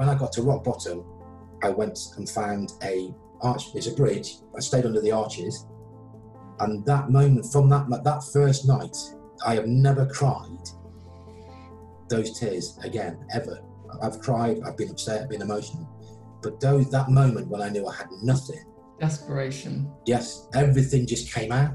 when I got to rock bottom, I went and found a arch. There's a bridge. I stayed under the arches, and that moment, from that that first night, I have never cried those tears again ever. I've cried. I've been upset. I've been emotional. But those that moment when I knew I had nothing. Desperation. Yes, everything just came out.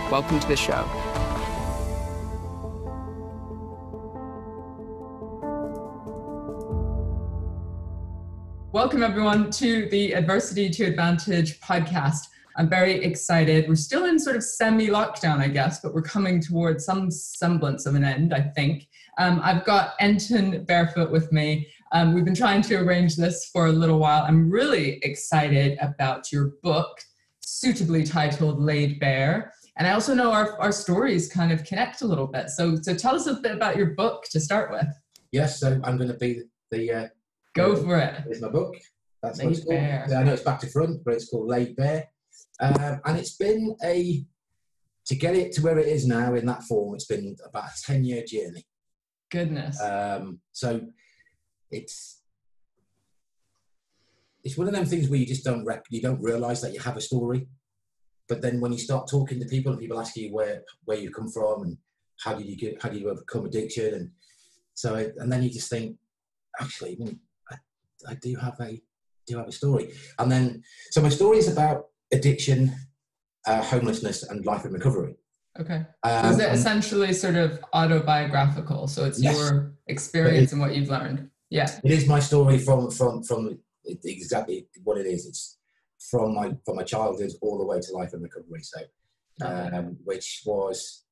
Welcome to the show. Welcome, everyone, to the Adversity to Advantage podcast. I'm very excited. We're still in sort of semi lockdown, I guess, but we're coming towards some semblance of an end, I think. Um, I've got Enton Barefoot with me. Um, we've been trying to arrange this for a little while. I'm really excited about your book, suitably titled Laid Bare. And I also know our, our stories kind of connect a little bit. So, so tell us a bit about your book to start with. Yes, so I'm going to be the uh, Go for it. Here's my book. That's Laid what it's Bare. called. I know it's back to front, but it's called Laid Bare. Um, and it's been a, to get it to where it is now in that form, it's been about a 10 year journey. Goodness. Um, so it's, it's one of them things where you just don't rec- you don't realize that you have a story. But then when you start talking to people and people ask you where, where you come from and how did you get, how did you overcome addiction? And so, and then you just think, actually, well, I, I do have a do have a story. And then, so my story is about addiction, uh, homelessness, and life in recovery. okay. Um, Is it essentially sort of autobiographical? So it's Yes. your experience and what you've learned. Yeah. it is my story from from from exactly what it is. It's from my from my childhood all the way to life and recovery. So, um, which was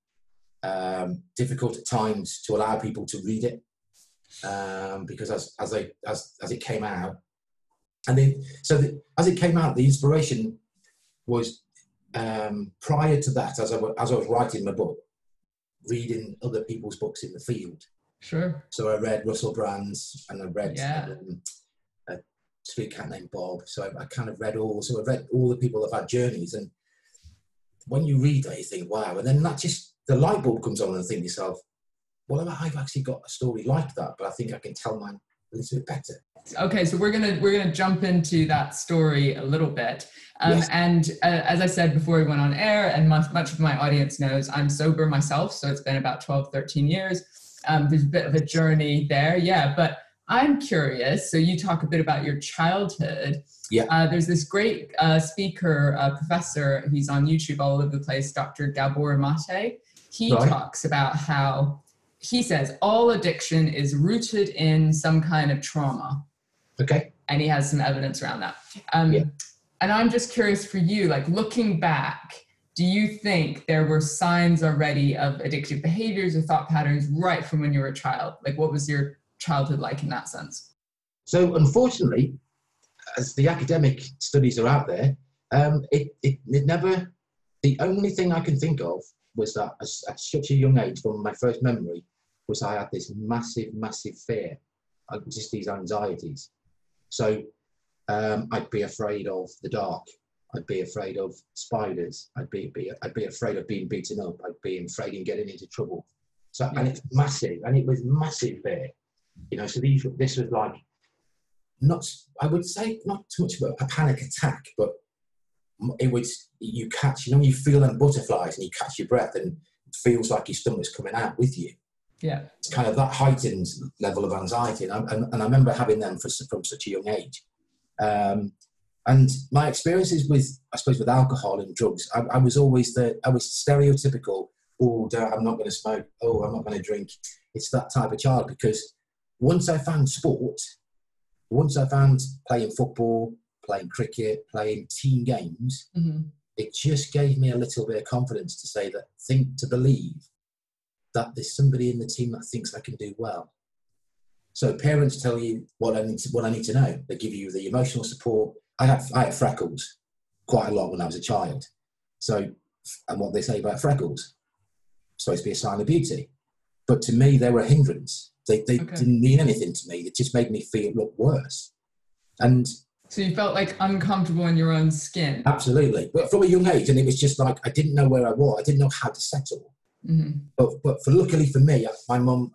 um, difficult at times to allow people to read it um, because as as I as as it came out, and then so the, as it came out, the inspiration was um, prior to that. As I as I was writing my book, reading other people's books in the field. Sure. So I read Russell Brand's and I read Yeah. Street cat named Bob. So I, I kind of read all. So I read all the people that have had journeys, and when you read that, you think, wow. And then that just the light bulb comes on, and think to yourself, well, I've actually got a story like that, but I think I can tell mine a little bit better. Okay, so we're gonna we're gonna jump into that story a little bit. Um, Yes. And uh, as I said before we went on air, and much, much of my audience knows, I'm sober myself, so it's been about 12, 13 years. Um, there's a bit of a journey there, yeah. But I'm curious. So you talk a bit about your childhood. Yeah. Uh, there's this great uh, speaker, uh, professor. He's on YouTube all over the place. Dr. Gabor Mate. He Right. talks about how he says all addiction is rooted in some kind of trauma Okay. and he has some evidence around that. Um, Yeah. And I'm just curious for you, like looking back, do you think there were signs already of addictive behaviors or thought patterns right from when you were a child? Like, what was your childhood like in that sense? So unfortunately, as the academic studies are out there, um, it, it, it never. The only thing I can think of was that at such a young age, from my first memory, was I had this massive, massive fear, just these anxieties. So um, I'd be afraid of the dark. I'd be afraid of spiders. I'd be, be I'd be afraid of being beaten up. I'd be afraid of getting into trouble. So and it's massive, and it was massive fear. You know, so these this was like not I would say not too much of a panic attack, but it was you catch you know you feel them butterflies and you catch your breath and it feels like your stomach's coming out with you. Yeah. It's kind of that heightened level of anxiety, and I, and, and I remember having them for, from such a young age. Um, and my experiences with I suppose with alcohol and drugs, I, I was always the I was stereotypical. Oh, I'm not going to smoke. Oh, I'm not going to drink. It's that type of child because once I found sport, once I found playing football, playing cricket, playing team games, hmm it just gave me a little bit of confidence to say that, think, to believe that there's somebody in the team that thinks I can do well. So parents tell you what I need to, what I need to know. They give you the emotional support. I had I had freckles quite a lot when I was a child. So and what they say about freckles supposed to be a sign of beauty, but to me they were a hindrance. They they Okay. didn't mean anything to me. It just made me feel look worse. And So you felt like uncomfortable in your own skin. absolutely, but from a young age, and it was just like I didn't know where I was. I didn't know how to settle. hmm but but for luckily for me, my mum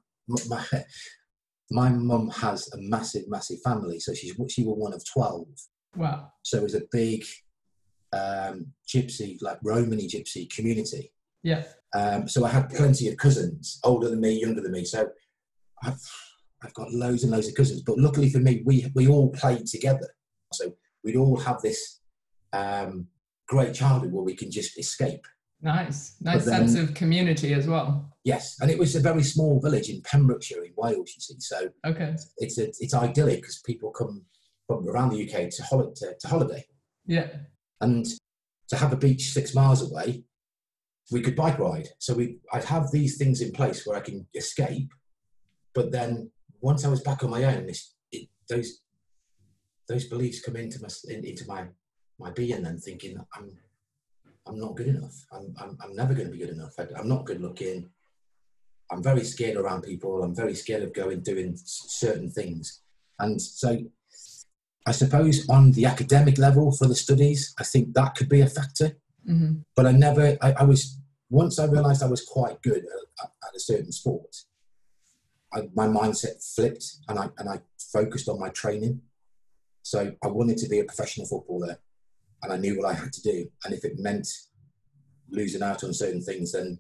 my my mum has a massive massive family, so she's she was one of twelve. Wow. So it was a big um, gypsy like Romany gypsy community. Yeah. Um, so I had plenty of cousins, older than me, younger than me. So I've I've got loads and loads of cousins. But luckily for me, we we all played together. So we'd all have this um, great childhood where we can just escape. Nice. Nice then- sense of community as well. Yes, and it was a very small village in Pembrokeshire in Wales. You see, so Okay. it's a, it's idyllic because people come from around the UK to, hol- to, to holiday, Yeah. and to have a beach six miles away, we could bike ride. So we I'd have these things in place where I can escape, but then once I was back on my own, this, it, those those beliefs come into my in, into my my being, then thinking I'm I'm not good enough. I'm I'm, I'm never going to be good enough. I, I'm not good looking. I'm very scared around people. I'm very scared of going doing certain things, and so I suppose on the academic level for the studies, I think that could be a factor. hmm But I never. I, I was once I realised I was quite good at, at a certain sport. I, my mindset flipped, and I and I focused on my training. So I wanted to be a professional footballer, and I knew what I had to do. And if it meant losing out on certain things, then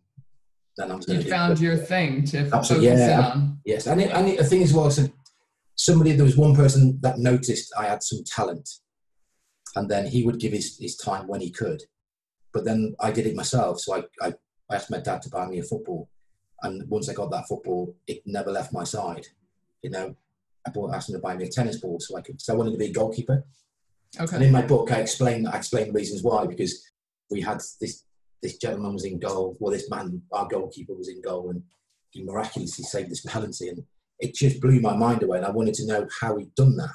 then I was going You to found your thing to focus Absolutely, yeah. on. Yes, and, it, and it, the thing is, well, so somebody there was one person that noticed I had some talent, and then he would give his, his time when he could, but then I did it myself. So I, I, I asked my dad to buy me a football, and once I got that football, it never left my side. You know, I bought asked him to buy me a tennis ball so I could. So I wanted to be a goalkeeper. Okay. And in my book, I explain I explain the reasons why because we had this this gentleman was in goal. Well, this man, our goalkeeper, was in goal, and he miraculously saved this penalty, and it just blew my mind away. And I wanted to know how he'd done that.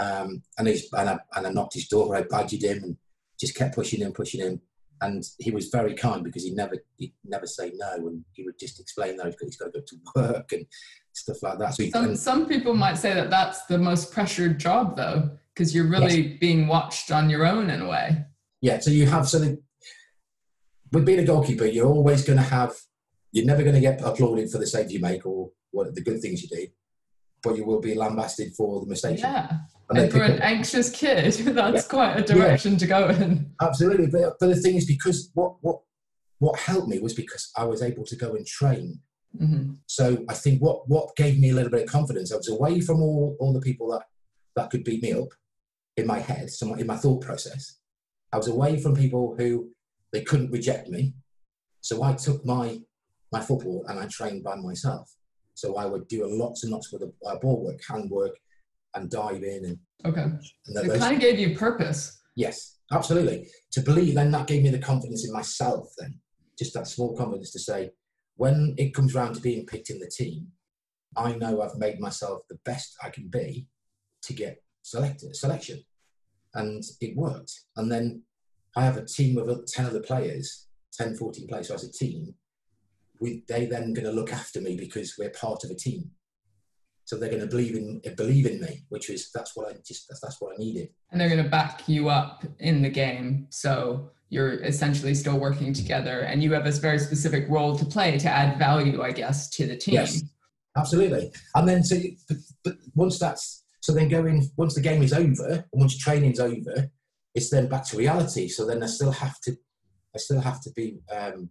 Um, and, he's, and, I, and I knocked his door. I badgered him and just kept pushing him, pushing him. And he was very kind because he never he never say no, and he would just explain that he's got to go to work and stuff like that. So he, Some and- some people might say that that's the most pressured job though, because you're really being watched on your own in a way. Yeah, so you have so the, with being a goalkeeper, you're always going to have. You're never going to get applauded for the saves you make or what the good things you do, but you will be lambasted for the mistakes. Yeah. And And for an up- anxious kid, that's Yeah. quite a direction to go in. absolutely, but, but the thing is, because what what what helped me was because I was able to go and train. hmm So I think what what gave me a little bit of confidence, I was away from all all the people that that could beat me up in my head, so in my thought process. I was away from people who they couldn't reject me. So I took my my football and I trained by myself. So I would do lots and lots of the uh, ball work, hand work, and dive in and, Okay. and it those, kind of gave you purpose. yes, absolutely. To believe, then that gave me the confidence in myself. Then just that small confidence to say, when it comes round to being picked in the team, I know I've made myself the best I can be to get selected selection, and it worked. And then I have a team of uh, 10 other players, 10, 14 players. So as a team, we, they then going to look after me because we're part of a team. So they're going to believe in believe in me, which is that's what I just that's, that's what I needed. And they're going to back you up in the game. So you're essentially still working together and you have this very specific role to play to add value, I guess, to the team. Yes. Absolutely. And then so, but, but once that's so, then going once the game is over, and once training's over, it's then back to reality. So then I still have to, I still have to be, um,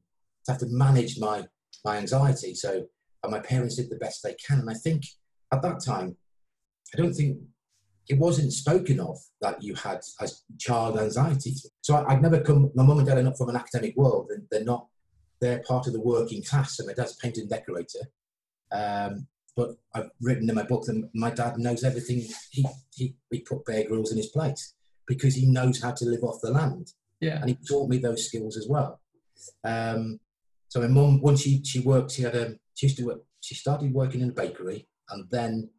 have to manage my my anxiety. So and my parents did the best they can, and I think at that time, I don't think it wasn't spoken of that you had as child anxiety. So I, I'd never come. My mum and dad are not from an academic world, and they're not. They're part of the working class. So my dad's a painter and decorator. Um, but I've written in my book that my dad knows everything. He, he, he put Bear Grylls in his place because he knows how to live off the land. Yeah. And he taught me those skills as well. Um, so my mum, once she, she worked, she had a, she used to work, she started working in a bakery and then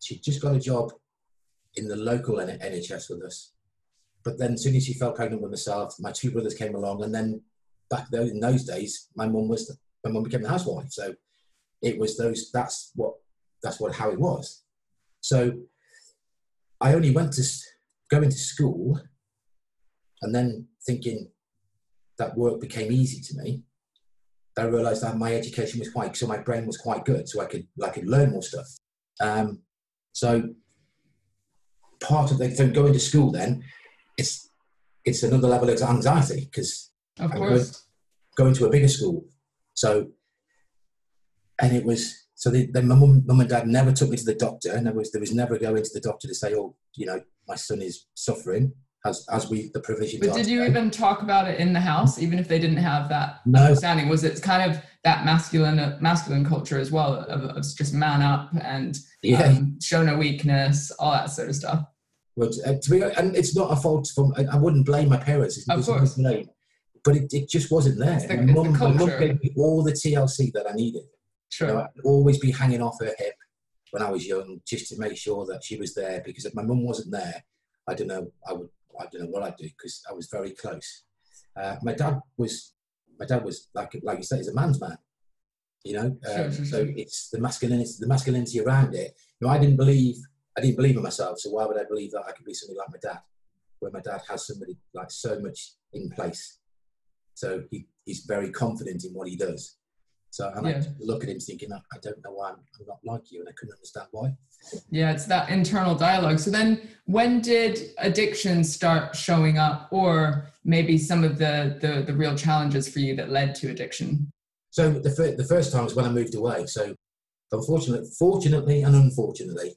she just got a job in the local NHS with us. But then, as soon as she fell pregnant with myself, my two brothers came along, and then back those in those days, my mum was my mum became the housewife. So it was those. That's what that's what how it was. So I only went to going to school, and then thinking that work became easy to me. I realised that my education was quite so my brain was quite good, so I could I could learn more stuff. Um, so part of the thing going to school then it's it's another level of anxiety because course going, going to a bigger school. So and it was so then my mum, mum and dad never took me to the doctor, and there was there was never going to the doctor to say, oh, you know, my son is suffering as as we the provision. But did you today. even talk about it in the house, even if they didn't have that no. understanding? Was it kind of that masculine masculine culture as well of, of just man up and yeah. um, show no weakness, all that sort of stuff? Well, uh, to be, and it's not a fault from. I, I wouldn't blame my parents. It's, of course. Blame, but it, it just wasn't there. The, my, mum, my mum gave me all the TLC that I needed. Sure. You know, I'd always be hanging off her hip when I was young, just to make sure that she was there. Because if my mum wasn't there, I don't know. I would. I don't know what I'd do because I was very close. Uh, my dad was. My dad was like like you said, he's a man's man. You know, um, so it's the masculinity, the masculinity around it. You know, I didn't believe I didn't believe in myself, so why would I believe that I could be something like my dad, where my dad has somebody like so much in place. So he, he's very confident in what he does. So and yeah. I look at him thinking, I, I don't know why I'm, I'm, not like you, and I couldn't understand why. Yeah, it's that internal dialogue. So then, when did addiction start showing up, or maybe some of the the, the real challenges for you that led to addiction? So the, fir- the first time was when I moved away. So unfortunately, fortunately and unfortunately,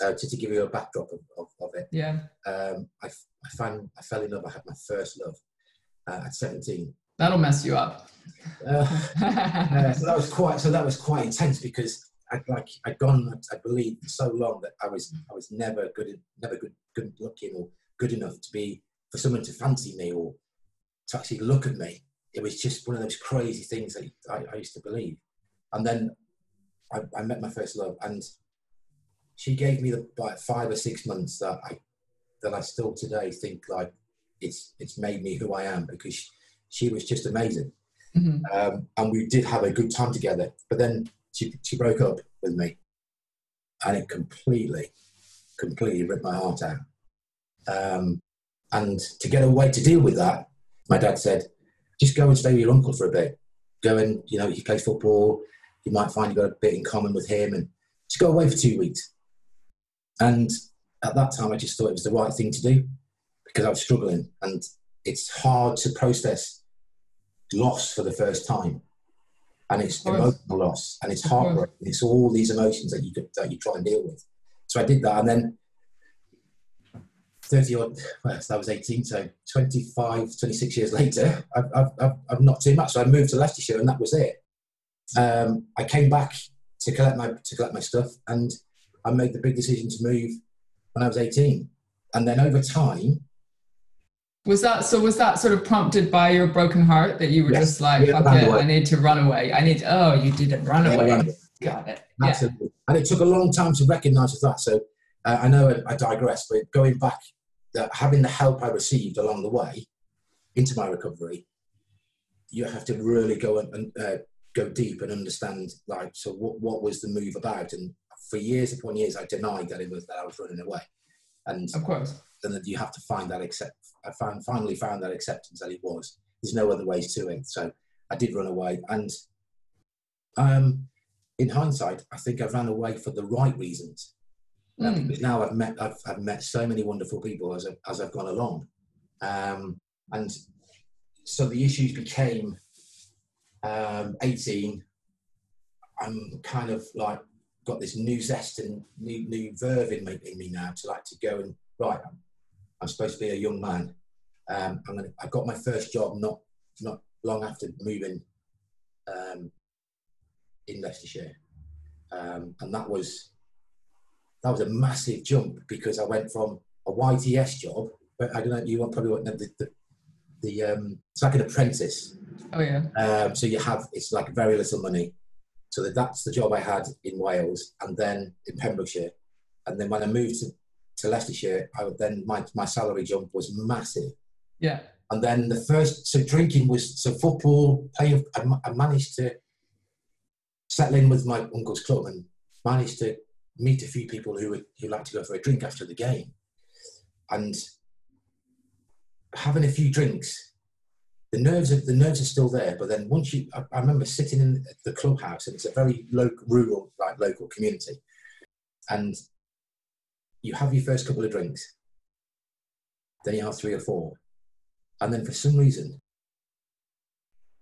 uh, just to give you a backdrop of, of, of it. Yeah. Um, I, I found I fell in love. I had my first love uh, at 17. That'll mess you up. Uh, so that was quite so that was quite intense because I like I'd gone I believe so long that I was I was never good never good good looking or good enough to be for someone to fancy me or to actually look at me. It was just one of those crazy things that I, I used to believe. And then I, I met my first love and she gave me the like five or six months that I that I still today think like it's it's made me who I am because she, she was just amazing, mm-hmm. um, and we did have a good time together. But then she she broke up with me, and it completely completely ripped my heart out. Um, and to get a way to deal with that, my dad said, just go and stay with your uncle for a bit. Go and you know he plays football. You might find you've got a bit in common with him, and just go away for two weeks and at that time, I just thought it was the right thing to do because I was struggling. And it's hard to process loss for the first time. And it's emotional loss and it's heartbreak. and It's all these emotions that you could, that you try and deal with. So I did that. And then 30 odd, well, that was 18, so 25, 26 years later, I've, I've, I've, I've not too much. So I moved to Leicestershire and that was it. Um, I came back to collect my to collect my stuff, and I made the big decision to move when I was 18. And then over time, was that so? Was that sort of prompted by your broken heart that you were yes, just like, "Fuck it, away. I need to run away. I need." To, oh, you didn't run away. Run away. Got it. Absolutely. Yeah. And it took a long time to recognise that. So uh, I know I, I, digress, but going back, uh, having the help I received along the way into my recovery, you have to really go and uh, go deep and understand. Like, so what what was the move about, and for years upon years, I denied that it was that I was running away. And of course, then you have to find that accept. I found finally found that acceptance that it was. There's no other ways to it. So I did run away, and um, in hindsight, I think I ran away for the right reasons. Mm. because now I've met I've, I've, met so many wonderful people as I've, as I've gone along, um, and so the issues became um, 18. I'm kind of like got this new zest and new, new verve in me, in me now to like to go and right. I'm, I'm supposed to be a young man. Um, I'm gonna, I got my first job not not long after moving um, in Leicestershire, um, and that was that was a massive jump because I went from a YTS job, but I don't know you probably won't know the, the, the um, it's like an apprentice. Oh yeah. Um, so you have it's like very little money, so that's the job I had in Wales and then in Pembrokeshire. and then when I moved to, to Leicestershire, I would then my my salary jump was massive. Yeah. And then the first, so drinking was, so football, playing, I, I managed to settle in with my uncle's club and managed to meet a few people who would, who liked to go for a drink after the game. And having a few drinks, the nerves are, the nerves are still there. But then once you, I, I remember sitting in the clubhouse and it's a very local, rural, like local community. And you have your first couple of drinks, then you have three or four and then for some reason,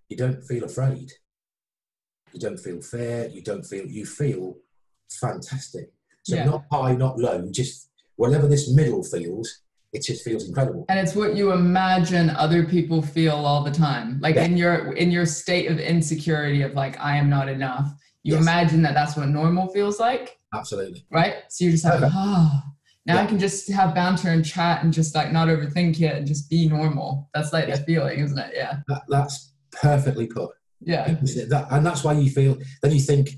you don't feel afraid. You don't feel fear. You don't feel, you feel fantastic. So Yeah. not high, not low, just whatever this middle feels, it just feels incredible. And it's what you imagine other people feel all the time. Like Yeah. in your in your state of insecurity of like I am not enough. You Yes. imagine that that's what normal feels like, Absolutely. right? So you're just like, ah, now I can just have banter and chat and just like not overthink it and just be normal. That's like the feeling, isn't it? Yeah. That, that's perfectly put. Yeah. That, and that's why you feel, then you think,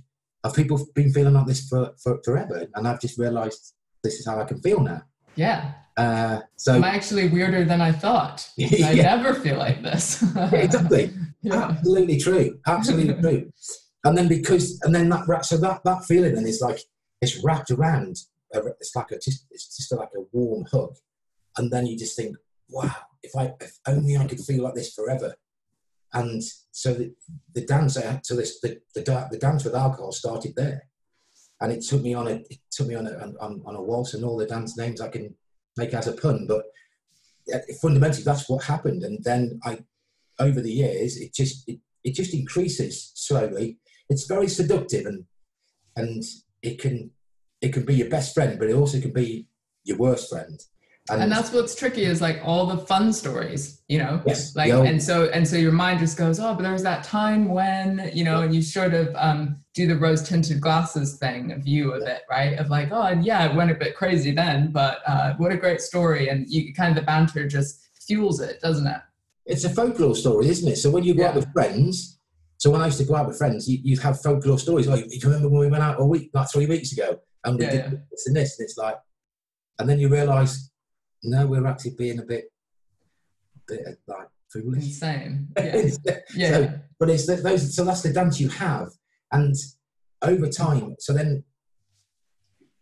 have people been feeling like this for, for forever? And I've just realized this is how I can feel now. Yeah. Uh, so, I'm actually weirder than I thought. I yeah, never feel like this. exactly. yeah. Absolutely true. Absolutely true. And then because and then that so that that feeling then is like it's wrapped around. It's like a just it's just like a warm hug, and then you just think, wow, if I if only I could feel like this forever. And so the the dance to this the the, the dance with alcohol started there, and it took me on a it took me on a on, on a waltz and all the dance names I can make as a pun, but uh, fundamentally that's what happened. And then I over the years, it just it, it just increases slowly. It's very seductive and and it can it can be your best friend, but it also can be your worst friend. and that's what's tricky is like all the fun stories you know? Yes, like and so and so your mind just goes oh but there was that time when you know and you sort of um do the rose tinted glasses thing of view of it right? Of like oh and yeah it went a bit crazy then but uh what a great story. And you kind of the banter just fuels it doesn't it? It's a folklore story, isn't it? So when you go out with friends, so when I used to go out with friends, you, you have folklore stories. Oh, you, remember when we went out a week, like three weeks ago, and we Yeah, did yeah. this and this, and it's like, and then you realise, no, we're actually being a bit, a bit like foolish. insane yeah yeah So, but it's those. So that's the dance you have, and over time. So then,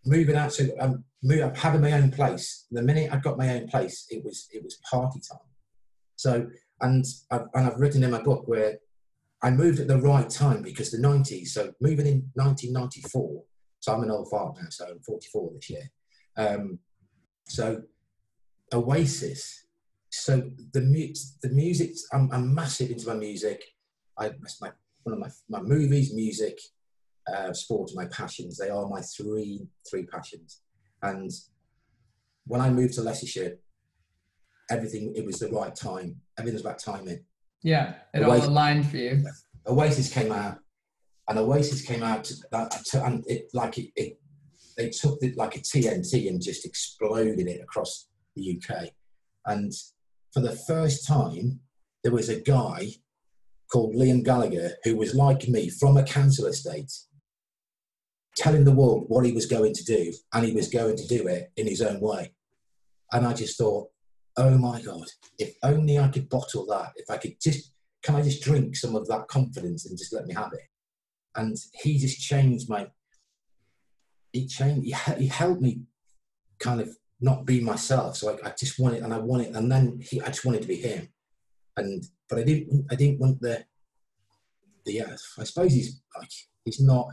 moving out to um, move, having my own place. The minute I got my own place, it was it was party time. So and I've, and I've written in my book where I moved at the right time because the '90s. So moving in 1994. So I'm an old fart now. So I'm 44 this year. Um, so Oasis. So the mu- the music. I'm, I'm massive into my music. I my one of my my movies, music, uh, my passions. They are my three three passions. And when I moved to Leicestershire, everything it was the right time. Everything was about timing. Yeah it The all aligned for you Oasis came out, and Oasis came out that and it like it, it they took it like a TNT and just exploded it across the UK. And for the first time, there was a guy called Liam Gallagher who was like me from a council estate, telling the world what he was going to do, and he was going to do it in his own way. And I just thought, oh my God, if only I could bottle that, if I could just can I just drink some of that confidence and just let me have it? And he just changed my. He changed. He, he- he helped me, kind of not be myself. So I, I just wanted, and I wanted, and then he, I just wanted to be him. And but I didn't. I didn't want the. The. I suppose he's like he's not.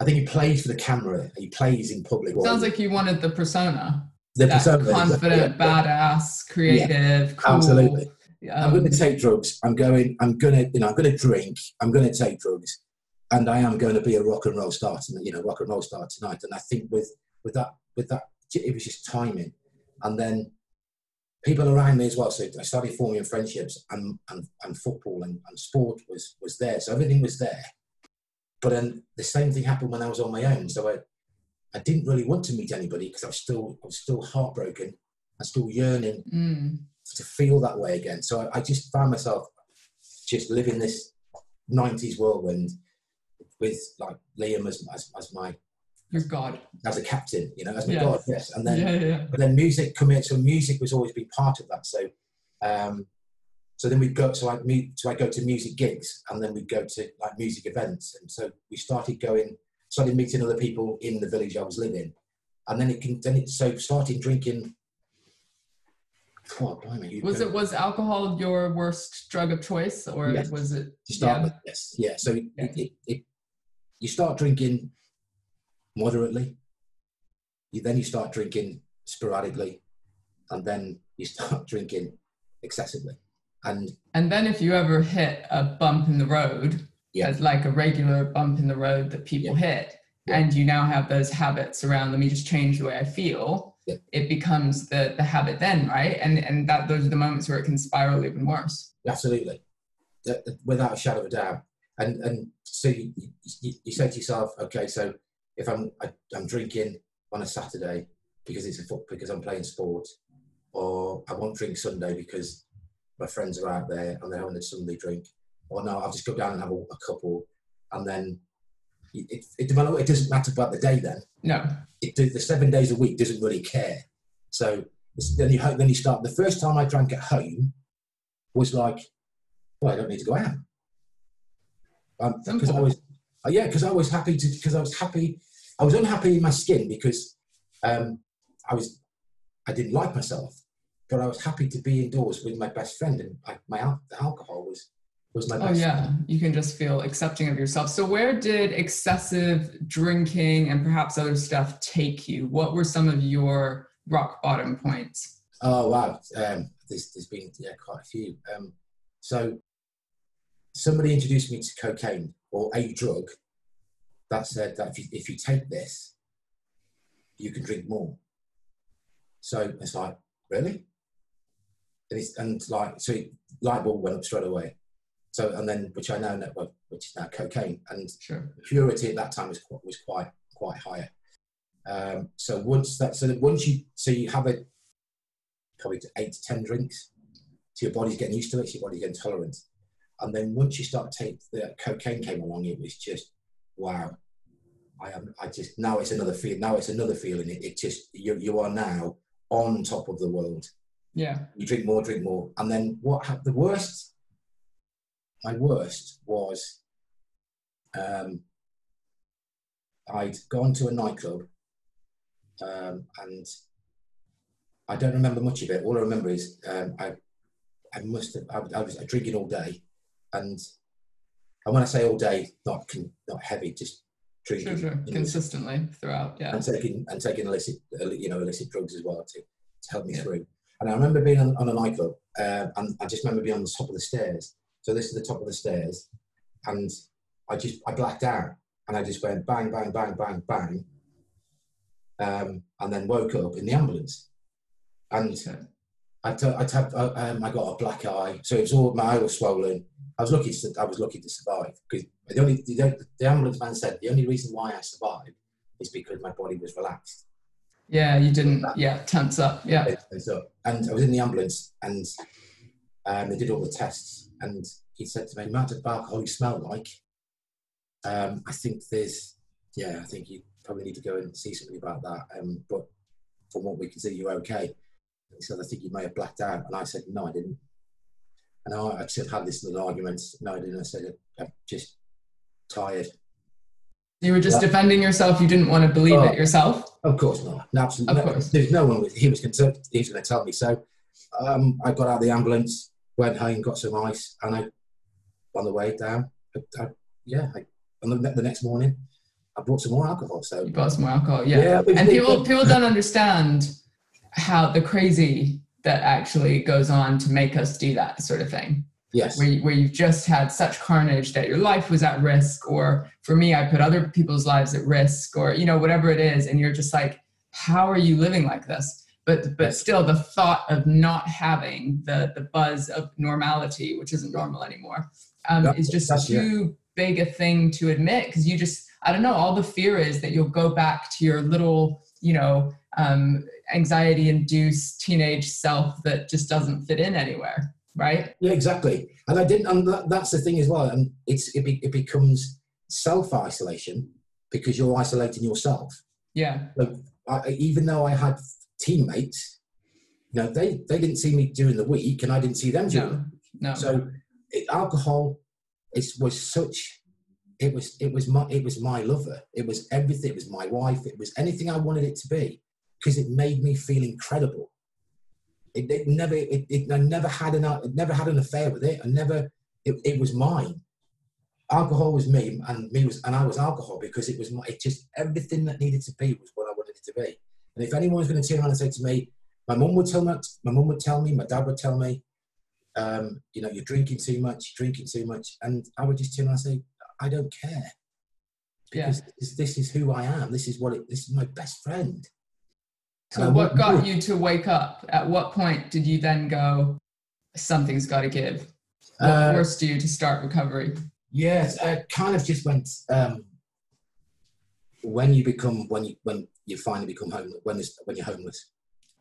I think he plays for the camera. He plays in public. sounds like you wanted the persona the that persona, confident yeah, badass creative cool Absolutely. I'm going to take drugs. I'm going. I'm going to. You know. I'm going to drink. I'm going to take drugs, and I am going to be a rock and roll star. Tonight, you know, rock and roll star tonight. And I think with with that with that, it was just timing, and then people around me as well. So I started forming friendships, and and, and football and, and sport was was there. So everything was there. But then the same thing happened when I was on my own. So I I didn't really want to meet anybody because I was still I was still heartbroken. I was still yearning mm, to feel that way again. So I, I just found myself just living this 90s whirlwind with like Liam as, as, as my Your God. as a captain, you know, as my Yes. god, yes. And then yeah, yeah, but then music come in, so music was always been part of that. So, um, so then we'd go. So I meet. So I go to music gigs, and then we'd go to like music events, and so we started going, started meeting other people in the village I was living, and then it can. Then it so started drinking. Oh, blimey, Was it was alcohol your worst drug of choice, or Yes. was it? to start yeah. with? Yes, yeah. So it, Yeah. It, it, you start drinking moderately, you then you start drinking sporadically, and then you start drinking excessively, and And then if you ever hit a bump in the road, Yeah. as like a regular bump in the road that people hit, Yeah. and you now have those habits around let me just change the way I feel, Yeah. it becomes the the habit then, right? And and that those are the moments where it can spiral even worse. Absolutely, Th- th- without a shadow of a doubt. And and so you, you, you say to yourself, okay, so if I'm I, I'm drinking on a Saturday because it's a foot because I'm playing sport, or I won't drink Sunday because my friends are out there and they're having a Sunday drink, or no, I'll just go down and have a, a couple, and then it, it, it develop- It doesn't matter about the day then. No. It, the seven days a week doesn't really care. So then you then you start. The first time I drank at home was like, well, I don't need to go out. Um, because I was, uh, yeah, because I was happy to, because I was happy, I was unhappy in my skin because um, I was, I didn't like myself, but I was happy to be indoors with my best friend, and I, my al- the alcohol was was my Oh yeah, you can just feel accepting of yourself. So where did excessive drinking and perhaps other stuff take you? What were some of your rock bottom points? Oh wow, um, there's, there's been yeah quite a few. Um, so somebody introduced me to cocaine or a drug that said that if you, if you take this, you can drink more. So it's like really, and it's and like so light bulb went up straight away. So and then which I now know well, which is now cocaine and Sure. purity at that time was quite, was quite quite higher. Um, so once that so that once you so you have it probably to eight to ten drinks, so your body's getting used to it, so your body's getting tolerant, and then once you start to take the cocaine came along, it was just wow. I am I just now it's another feel now it's another feeling. It, it just you you are now on top of the world Yeah. you drink more, drink more. And then what hap- the worst, my worst was um, I'd gone to a nightclub um, and I don't remember much of it. All I remember is um, I, I must have, I, I was drinking all day. And, and when I say all day, not, not heavy, just drinking. Sure, sure. know, Consistently throughout. Yeah. and taking and taking illicit, you know, illicit drugs as well to, to help me Yeah. through. And I remember being on, on a nightclub, uh, and I just remember being on the top of the stairs. So this is the top of the stairs, and I just I blacked out, and I just went bang, bang, bang, bang, bang, um, and then woke up in the ambulance, and. I t- I, tapped, I, um, I got a black eye, so it was all my eye was swollen. I was lucky. To, I was lucky to survive because the only the, the ambulance man said the only reason why I survived is because my body was relaxed. Yeah, you didn't. Yeah, tense up. Yeah. And I was in the ambulance, and um, they did all the tests, and he said to me, "Amount of alcohol you smell like." Um, I think there's, yeah, I think you probably need to go and see somebody about that. Um, but from what we can see, you're okay. He said, "I think you may have blacked out," and I said, "No, I didn't." And I, I just had this little argument. No, I didn't. I said, "I'm just tired." You were just Yeah. defending yourself. You didn't want to believe Oh. it yourself. Of course not. No, absolutely. Of no, course. There's no one with. He was concerned. He was going to tell me. So um, I got out of the ambulance, went home, got some ice, and I, on the way down, I, I, yeah, I, and the, the next morning, I brought some more alcohol. So You brought some more alcohol. Yeah. Yeah, and people people don't understand how the crazy that actually goes on to make us do that sort of thing. yes, where, you, where you've just had such carnage that your life was at risk or for me i put other people's lives at risk or you know whatever it is and you're just like how are you living like this but but still the thought of not having the the buzz of normality which isn't normal anymore um, is just too big a thing to admit because you just i don't know all the fear is that you'll go back to your little you know um, anxiety induced teenage self that just doesn't fit in anywhere right yeah, exactly. And I didn't. And that, that's the thing as well. And it's it, be, it becomes self isolation because you're isolating yourself. Yeah. So I, even though I had teammates, you know, they they didn't see me during the week, and I didn't see them during. No. No. So it, alcohol is was such. It was it was my it was my lover. It was everything. It was my wife. It was anything I wanted it to be because it made me feel incredible. It, it never it, it I never had an I never had an affair with it. I never it, it was mine. Alcohol was me, and me was and I was alcohol because it was my it just everything that needed to be was what I wanted it to be. And if anyone was going to turn around and say to me, my mum would tell me, my mum would tell me, my dad would tell me, um, you know, you're drinking too much, you're drinking too much, and I would just turn around and say, I don't care because Yeah. this, this is who I am. This is what it. This is my best friend. So what got you to wake up? At what point did you then go, something's got to give? What Uh, forced you to start recovery? Yes, I kind of just went um, when you become when you when you finally become homeless when when you're homeless.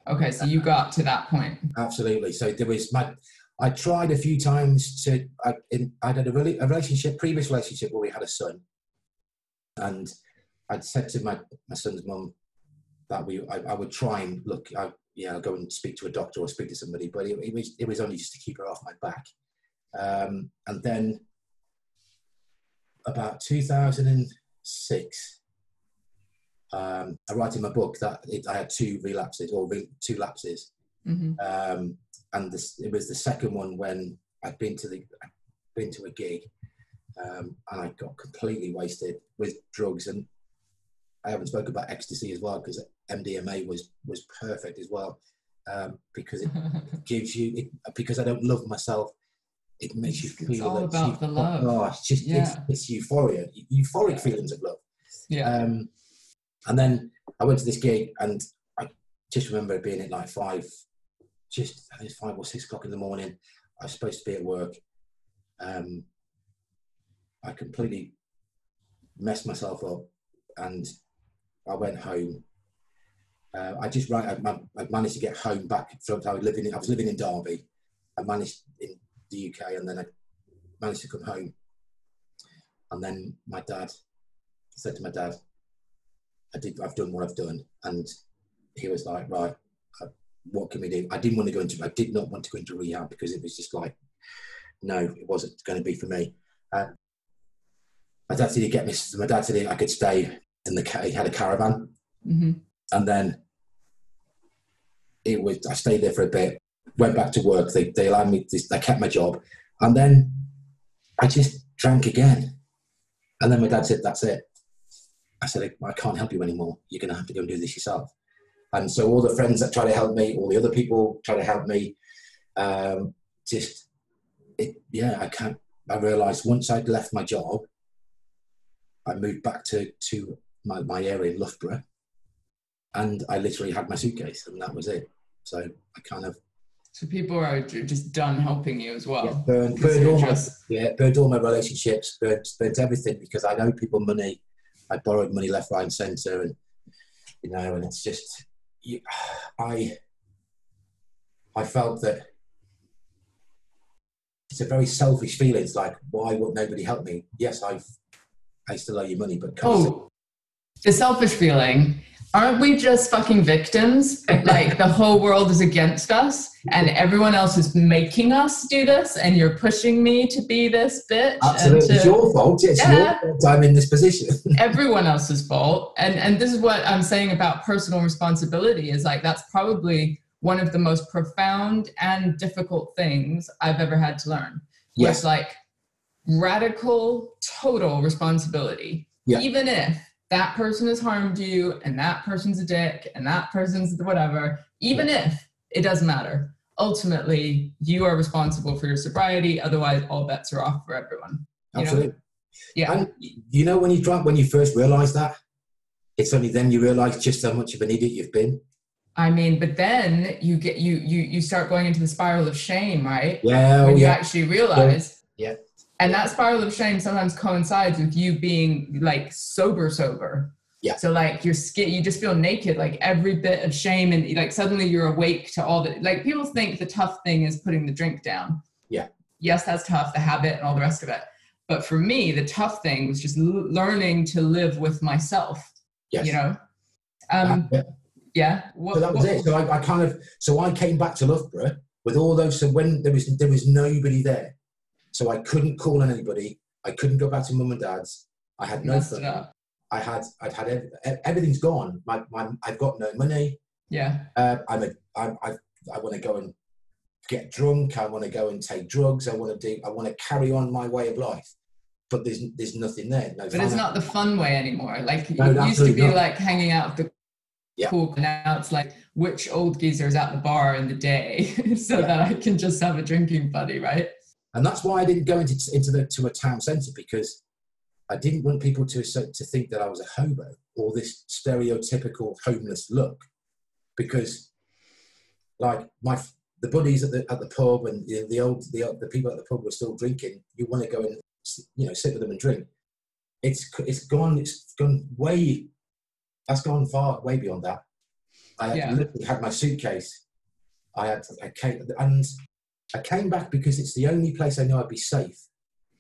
Okay, so you got to that point. Absolutely. So there was my. I tried a few times to. I in, I had a, really, a relationship, previous relationship where we had a son, and I'd said to my my son's mum that we I, I would try and look. I, yeah, I'll go and speak to a doctor or speak to somebody, but it, it was it was only just to keep her off my back. Um, and then about 2006, um, I write in my book that it, I had two relapses or re, two lapses hmm um, and this, it was the second one when I'd been to the I'd been to a gig um, and I got completely wasted with drugs and I haven't spoken about ecstasy as well because MDMA was was perfect as well um, because it gives you it, because I don't love myself it makes you feel it's all about you- the love. oh, it's just Yeah. it's, it's euphoria euphoric Yeah. feelings of love yeah. And then I went to this gig, and I just remember being at like five, just I think five or six o'clock in the morning. I was supposed to be at work. Um, I completely messed myself up, and I went home. Uh, I just right. I, I managed to get home back from. I was living. In, I was living in Derby. I managed in the UK, and then I managed to come home. And then my dad said to my dad, I did, I've done what I've done. And he was like, right, uh, what can we do? I didn't want to go into, I did not want to go into rehab because it was just like, no, it wasn't going to be for me. Uh, my dad said he'd get me, my dad said I could stay in the, he had a caravan. hmm And then it was, I stayed there for a bit, went back to work. They, they allowed me, to, they kept my job. And then I just drank again. And then my dad said, that's it. I said, I can't help you anymore. You're going to have to go and do this yourself. And so all the friends that try to help me, all the other people try to help me, um, just, it, yeah, I can't, I realized once I'd left my job, I moved back to, to my, my area in Loughborough and I literally had my suitcase and that was it. So I kind of So people are just done helping you as well. yeah, burned, burned all my, yeah, burned all my relationships, burnt, burnt everything because I owe people money. I borrowed money left, right, and centre, and you know, and it's just, you, I, I felt that it's a very selfish feeling. It's like, why would nobody help me? Yes, I've, I still owe you money, but Oh, the selfish feeling. Aren't we just fucking victims? Like the whole world is against us and everyone else is making us do this and you're pushing me to be this bitch. Absolutely, it's your fault. It's Yeah. your fault I'm in this position. everyone else's fault and and this is what i'm saying about personal responsibility is like that's probably one of the most profound and difficult things i've ever had to learn Yes. was like radical total responsibility Yeah. even if that person has harmed you and that person's a dick and that person's whatever even if it doesn't matter ultimately you are responsible for your sobriety otherwise all bets are off for everyone you know? Absolutely. yeah And you know when you drunk, when you first realise that, it's only then you realise just how much of an idiot you've been. I mean, but then you get you you you start going into the spiral of shame, right? Yeah, oh when you actually realize. Yeah. And that spiral of shame sometimes coincides with you being like sober, sober. Yeah. So like your skin, you just feel naked, like every bit of shame, and like suddenly you're awake to all the like. People think the tough thing is putting the drink down. Yeah. Yes, that's tough, the habit and all the rest of it. But for me, the tough thing was just l- learning to live with myself. Yes. You know. Um, Yeah. yeah. What, so that was what- it. So I, I kind of so I came back to Loughborough with all those. So when there was there was nobody there, so I couldn't call on anybody. I couldn't go back to mum and dad's. I had no phone. up. I had I'd had ev- ev- everything's gone. My, my I've got no money. Yeah. Uh, I'm a I'm, I I want to go and get drunk. I want to go and take drugs. I want to do. I want to carry on my way of life. But there's there's nothing there. No But it's not the fun way anymore. Like No, it used to be not. like hanging out at the Yeah. Now it's like which old geezer's at the bar in the day so Yeah. that I can just have a drinking buddy, right? And that's why I didn't go into into the to a town centre because I didn't want people to to think that I was a hobo or this stereotypical homeless look, because like my the buddies at the at the pub and know, the old the the people at the pub were still drinking. You want to go and you know sit with them and drink. It's it's gone it's gone way that's gone far way beyond that. I Yeah. literally had my suitcase. I had I came and I came back because it's the only place I know I'd be safe.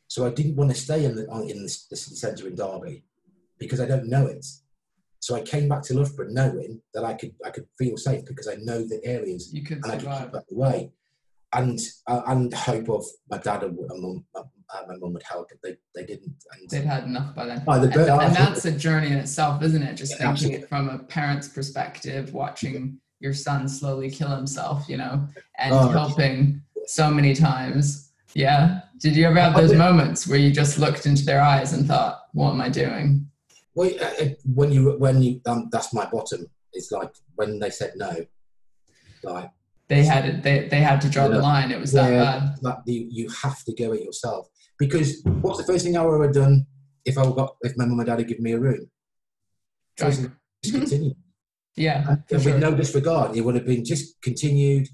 So I didn't want to stay in the in the, the city centre in Derby because I don't know it. So I came back to Loughborough knowing that I could I could feel safe because I know the areas You could and I could survive. keep that away. And uh, and hope of my dad and and mum, uh, my mum would help, but they, they didn't. And They'd had enough by then. Oh, the and, and oh, that's a journey in itself, isn't it? Just Yeah, thinking absolutely. it from a parent's perspective, watching your son slowly kill himself, you know, and Oh, helping so many times. Yeah. Did you ever have those moments where you just looked into their eyes and thought, what am I doing? well, uh, when you when you um, that's my bottom. It's like when they said no, like They had it, they, they had to draw the line. It was that bad. you, you have to go it yourself. Because what's the first thing I would have done if I got if my mum and dad had given me a room? First Drunk. thing, just continue. Yeah. And for with no disregard, it would have been just continued.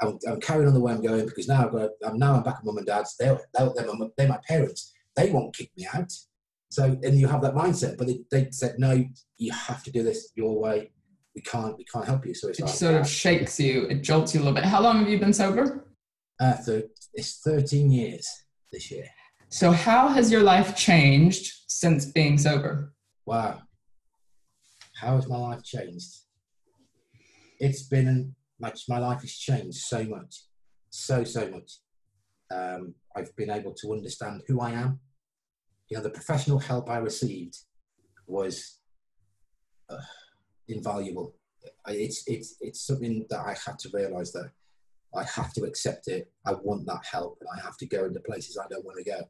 I'm, I'm carrying on the way I'm going because now I've got. I'm now I'm back at mum and dad's. They're they're, they're, my, they're my parents. They won't kick me out. So and you have that mindset, but they, they said no. You have to do this your way. We can't. We can't help you. So it's It like sort of shakes you, it jolts you a little bit. How long have you been sober? uh, thir- it's 13 years this year. So, how has your life changed since being sober? Wow. How has my life changed? It's been much, my life has changed so much, so, so much. Um, I've been able to understand who I am. You know, the professional help I received was uh, invaluable. It's, it's, it's something that I had to realize that I have to accept it. I want that help and I have to go into places I don't want to go.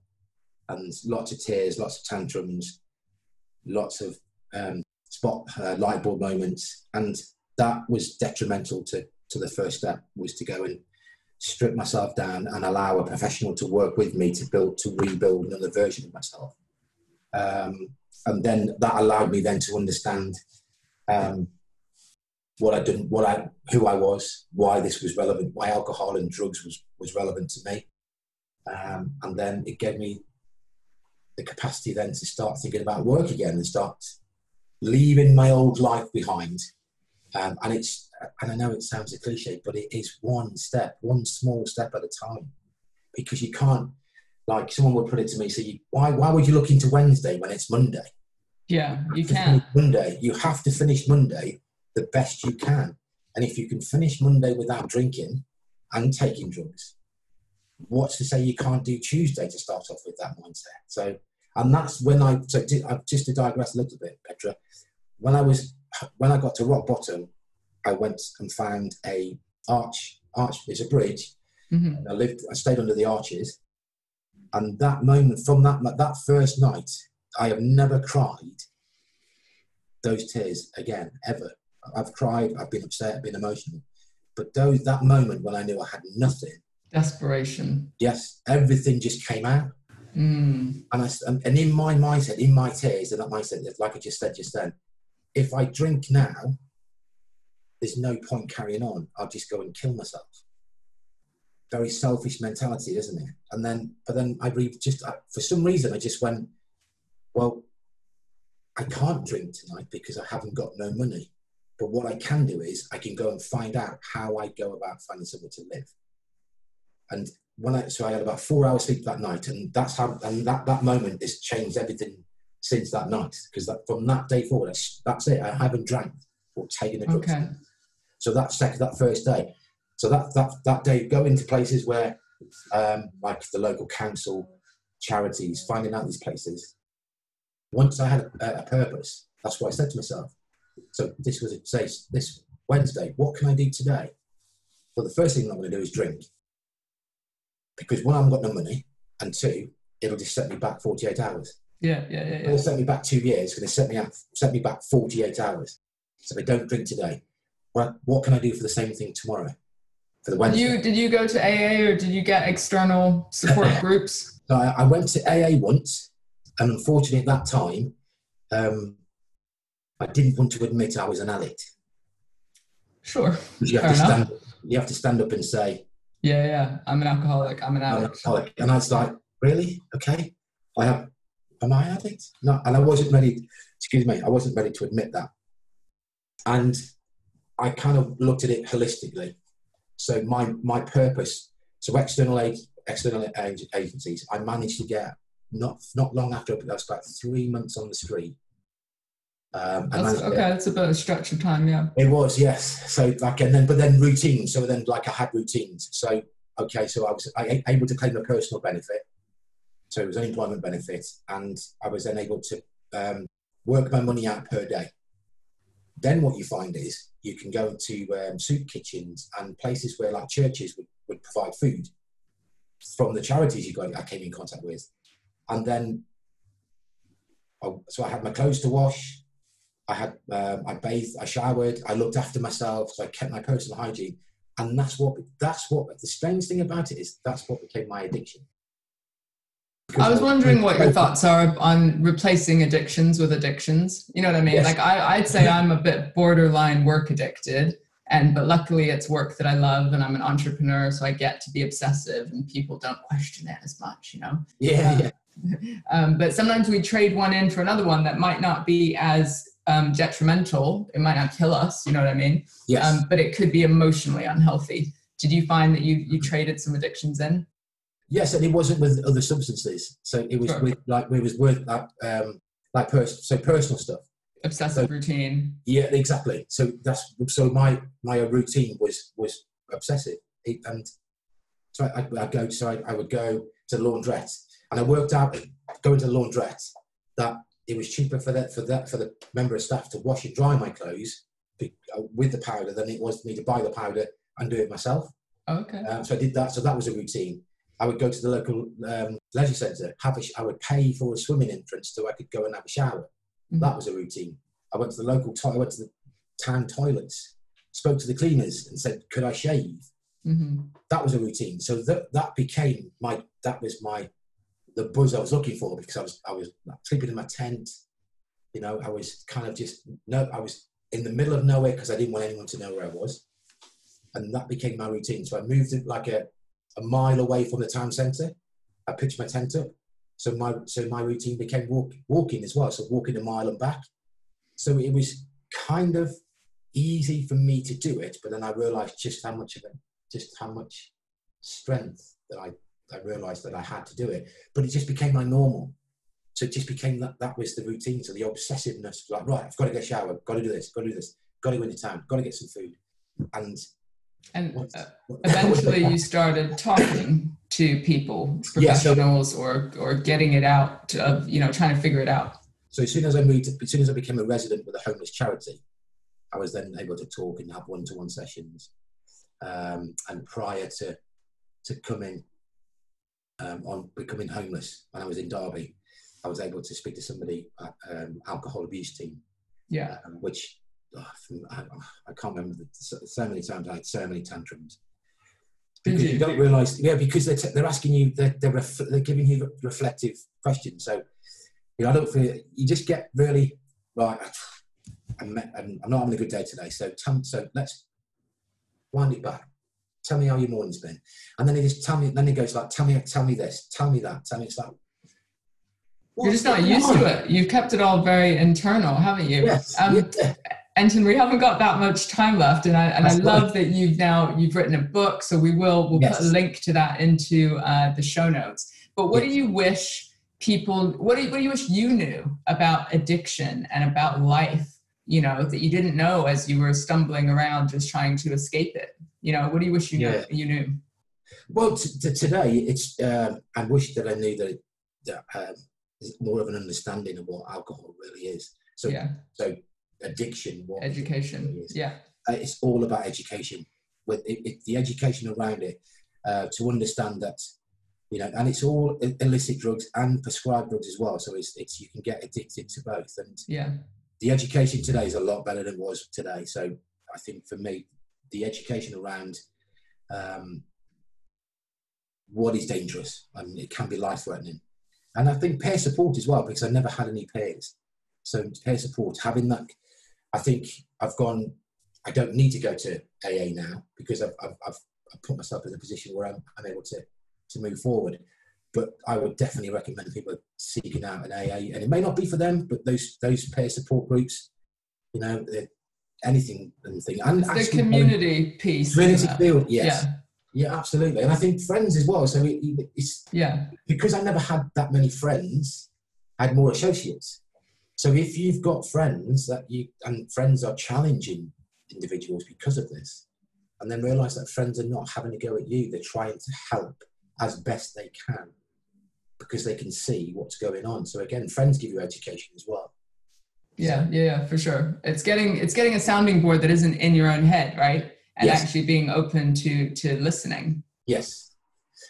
And lots of tears, lots of tantrums, lots of um, spot uh, light bulb moments, and that was detrimental to to the first step was to go and strip myself down and allow a professional to work with me to build to rebuild another version of myself. Um, and then that allowed me then to understand um, what I didn't, what I, who I was, why this was relevant, why alcohol and drugs was was relevant to me, um, and then it gave me the capacity then to start thinking about work again and start leaving my old life behind. Um, and it's and I know it sounds a cliche, but it is one step, one small step at a time, because you can't. Like someone would put it to me, so you, why why would you look into Wednesday when it's Monday? Yeah, you can. Monday, you have to finish Monday the best you can. And if you can finish Monday without drinking and taking drugs, what's to say you can't do Tuesday to start off with that mindset? So, and that's when I, so uh, just to digress a little bit, Petra, when I was, when I got to rock bottom, I went and found a arch, arch, is a bridge, Mhm. and I lived, I stayed under the arches. And that moment, from that, that first night, I have never cried those tears again, ever. I've cried, I've been upset, I've been emotional. But those, that moment when I knew I had nothing, Desperation. yes, everything just came out. Mm. And, I, and and in my mindset, in my tears, and that mindset, like I just said just then, if I drink now, there's no point carrying on. I'll just go and kill myself. Very selfish mentality, isn't it? And then, but then I re- just, I, for some reason, I just went, well, I can't drink tonight because I haven't got no money. But what I can do is I can go and find out how I go about finding somewhere to live. And when I so I had about four hours sleep that night, and that's how and that that moment has changed everything since that night because that from that day forward, that's, that's it. I haven't drank or taken a drug. Okay. So that second, that first day, so that that that day, go into places where, um, like the local council, charities, finding out these places. Once I had a, a purpose, that's what I said to myself. So this was it. Say this Wednesday, what can I do today? Well, the first thing I'm going to do is drink, because one, I haven't got no money, and two, it'll just set me back 48 hours. Yeah, yeah, yeah, It'll set me back two years. Going to set me out, set me back 48 hours. So I don't drink today, what what can I do for the same thing tomorrow? For the Did Wednesday. you did you go to AA or did you get external support groups? So I, I went to AA once, and unfortunately at that time, um, I didn't want to admit I was an addict. Sure. You have, Fair to enough. stand, you have to stand up and say, Yeah, yeah. I'm an alcoholic. I'm an I'm an alcoholic. And I was like, really? Okay. I have, am I an addict? No. And I wasn't ready, excuse me, I wasn't ready to admit that. And I kind of looked at it holistically. So my, my purpose, so external aid, external aid agencies, I managed to get not, not long after, I was about three months on the street. Um, That's, okay, that's a bit of a stretch of time, yeah. it was, yes. So like, and then, but then routines. So then, like, I had routines. So okay, so I was I, able to claim a personal benefit. So it was an employment benefit, and I was then able to um, work my money out per day. Then what you find is you can go into um, soup kitchens and places where like churches would, would provide food from the charities you got I came in contact with, and then I, so I had my clothes to wash. I had um, I bathed, I showered, I looked after myself, so I kept my personal hygiene, and that's what that's what the strange thing about it is that's what became my addiction. I was wondering what your thoughts are on replacing addictions with addictions. You know what I mean? Yes. Like I, I'd say I'm a bit borderline work addicted, and but luckily it's work that I love, and I'm an entrepreneur, so I get to be obsessive, and people don't question it as much. You know. Yeah, yeah, Um, but sometimes we trade one in for another one that might not be as um, detrimental. It might not kill us. You know what I mean? yes. Um, but it could be emotionally unhealthy. Did you find that you you traded some addictions in? Yes, and it wasn't with other substances. So it was Sure. with like it was with like um like pers- so personal stuff. Obsessive routine. Yeah, exactly. So that's so my my routine was was obsessive, it, and so I I go so I, I would go to laundrette, and I worked out going to laundrette that it was cheaper for that for that for the member of staff to wash and dry my clothes uh, with the powder than it was for me to buy the powder and do it myself. Okay. Um, so I did that. So that was a routine. I would go to the local um, leisure centre. Have a sh- I would pay for a swimming entrance so I could go and have a shower. Mhm. That was a routine. I went to the local. I went to the town toilets. Spoke to the cleaners and said, "Could I shave?" hmm That was a routine. So that that became my. That was my the buzz I was looking for because I was I was sleeping in my tent. You know, I was kind of just no. I was in the middle of nowhere because I didn't want anyone to know where I was, and that became my routine. So I moved it like a, a mile away from the town centre. I pitched my tent up. So my so my routine became walk, walking as well. So walking a mile and back. So it was kind of easy for me to do it, but then I realised just how much of it, just how much strength that I I realised that I had to do it. But it just became my normal. So it just became that that was the routine. So the obsessiveness, like right, I've got to get a shower, got to do this, got to do this, got to go into town, got to get some food, and And uh, eventually you started talking to people, Yeah, so- professionals, or or getting it out of you know trying to figure it out. So as soon as I moved, as soon as I became a resident with a homeless charity, I was then able to talk and have one-to-one sessions. Um, and prior to to coming um, on becoming homeless, when I was in Derby, I was able to speak to somebody at um, alcohol abuse team, Yeah. um, which I, I can't remember the, so, many times I had so many tantrums. Because you? don't realise, yeah, because they're, t- they're asking you, they're, they're, ref- they're giving you reflective questions. So, you know, I don't feel, you just get really, right, I'm, I'm, I'm not having a good day today. So, tell, so let's wind it back. Tell me how your morning's been. And then he just tell me, then he goes like, tell me, tell me this, tell me that, tell me, it's like, You're just not used going to it. You've kept it all very internal, haven't you? Yes. Um, yeah. Anton, we haven't got that much time left, and I and That's I love that you've now you've written a book. So we will we'll Yes. put a link to that into uh, the show notes. But what do you wish people? What do you, what do you wish you knew about addiction and about life? You know that you didn't know as you were stumbling around just trying to escape it. You know, what do you wish you Yeah. know you knew? Well, t- t- today it's. Um, I wish that I knew that, that um, more of an understanding of what alcohol really is. So, yeah, so addiction, what education. is. Yeah, uh, it's all about education. With it, it, the education around it uh, to understand that you know and it's all illicit drugs and prescribed drugs as well. So it's, it's you can get addicted to both. And yeah, the education today is a lot better than it was today. So i think for me the education around um, what is dangerous and it can be life threatening and i think peer support as well because i never had any peers. So peer support having that i think i've gone i don't need to go to aa now because i've, I've, I've I've put myself in a position where I'm, I'm able to to move forward. But i would definitely recommend people seeking out an aa and it may not be for them but those those peer support groups you know anything anything and the community piece. community field yes. Yeah, yeah absolutely. And i think friends as well. So it- it's yeah, because I never had that many friends, I had more associates. So if you've got friends that you and friends are challenging individuals because of this, and then realise that friends are not having a go at you, they're trying to help as best they can because they can see what's going on. So again, friends give you education as well. yeah, yeah, yeah, for sure. It's getting it's getting a sounding board that isn't in your own head, right? And Yes. actually being open to to listening. Yes.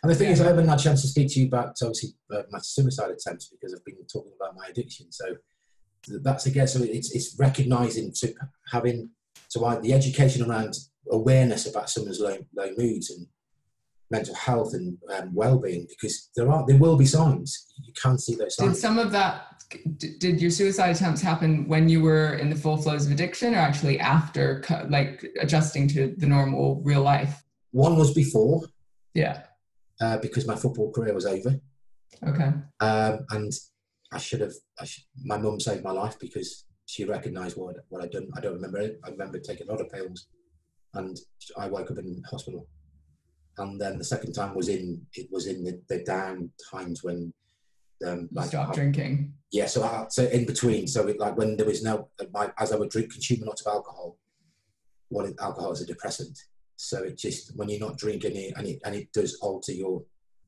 And the thing is, I haven't had a chance to speak to you about obviously uh, my suicide attempts because I've been talking about my addiction. So that's again, so it's it's recognizing to having so I, the education around awareness about someone's low low moods and mental health and um, well-being because there are there will be signs you can see those signs Did some of that did your suicide attempts happen when you were in the full flows of addiction or actually after like adjusting to the normal real life? One was before Yeah. uh, because my football career was over. Okay. Um, and I should have. I should, my mum saved my life because she recognised what what I'd done. I don't remember it. I remember taking a lot of pills, and I woke up in hospital. And then the second time was in it was in the, the down times when, um, like stopped I- drinking. yeah. So I, so in between, so it, like when there was no my, as I would drink consume a lot of alcohol. What it, alcohol is a depressant, so it just when you're not drinking it and it and it does alter your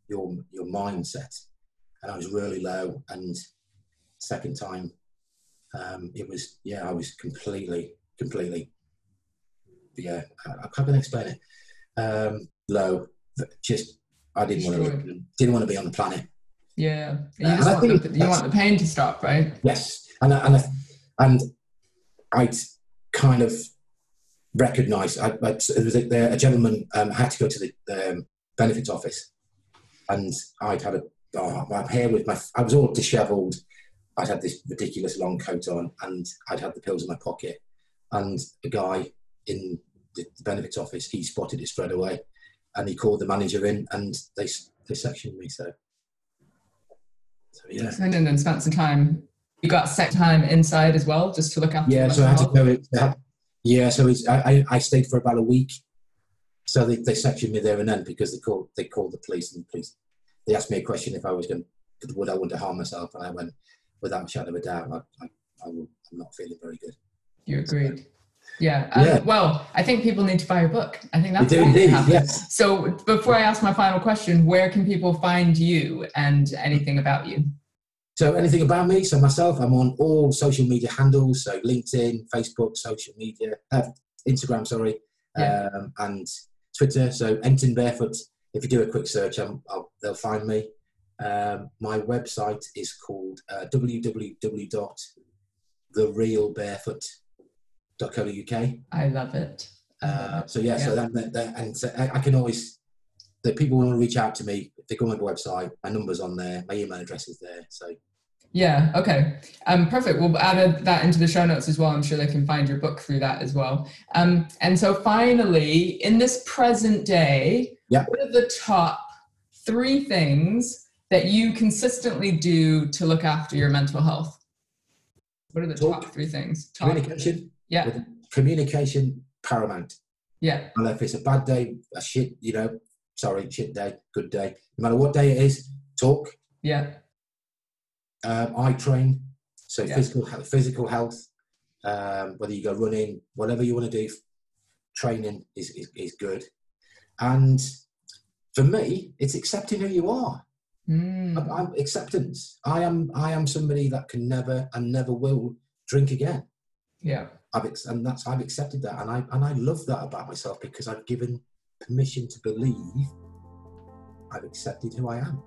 your your mindset. And I was really low, and second time, um, it was yeah, I was completely completely yeah. I, I can't even explain it. Um, low, just I didn't want to didn't want to be on the planet. Yeah. You Uh, I want think the, you want the pain to stop, right? Yes, and I- and I- and I kind of recognised. I, I, there was a, a gentleman um, had to go to the um, benefits office, and I'd had a oh, my hair was my I was all dishevelled. I'd had this ridiculous long coat on, and I'd had the pills in my pocket. And a guy in the, benefits office, he spotted it straight away, and he called the manager in, and they they sectioned me. So, so yeah. And then, then spent some time. You got set time inside as well, just to look after. Yeah, so I had to go. in- had- Yeah, so I I stayed for about a week. So they, they sectioned me there and then because they called they called the police and the police they asked me a question if I was going to would I want to harm myself and I went without a shadow of a doubt I, I, I will, I'm not feeling very good. You agreed. Yeah. Um, Yeah. Well, I think people need to buy your book. I think that's what needs indeed, happen. yes. So before I ask my final question, where can people find you and anything about you? So anything about me? So myself, I'm on all social media handles. So LinkedIn, Facebook, social media, uh, Instagram, sorry, Yeah. um, and Twitter. So Anton Barefoot. If you do a quick search, um, I'll, they'll find me. Um, my website is called uh, www.therealbarefoot.co.uk. I love it. Uh, so yeah, so Yeah. that, that, that and so I, I can always the people want to reach out to me. If they go on my website, my number's on there, my email address is there. So Yeah. Okay. Um, perfect. We'll add that into the show notes as well. I'm sure they can find your book through that as well. Um, and so finally, in this present day, Yeah. what are the top three things that you consistently do to look after your mental health? What are the Talk. top three things? Talk. communication, Yeah. With communication paramount. Yeah. And if it's a bad day, a shit, you know, sorry, shit day, good day, no matter what day it is, talk. Yeah. Um, I train, so Yeah. physical physical health. Um, whether you go running, whatever you want to do, training is, is is good. And for me, it's accepting who you are. Mm. I'm, I'm acceptance. I am I am somebody that can never and never will drink again. Yeah. I've and that's I've accepted that, and I and I love that about myself because I've given permission to believe I've accepted who I am.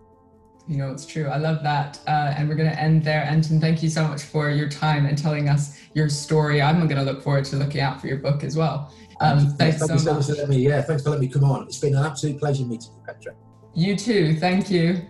You know, it's true. I love that. Uh, and we're going to end there. Anton, thank you so much for your time and telling us your story. I'm going to look forward to looking out for your book as well. Um, thanks Thank you so much for letting me. Yeah, thanks for letting me come on. It's been an absolute pleasure meeting you, Petra. You too. Thank you.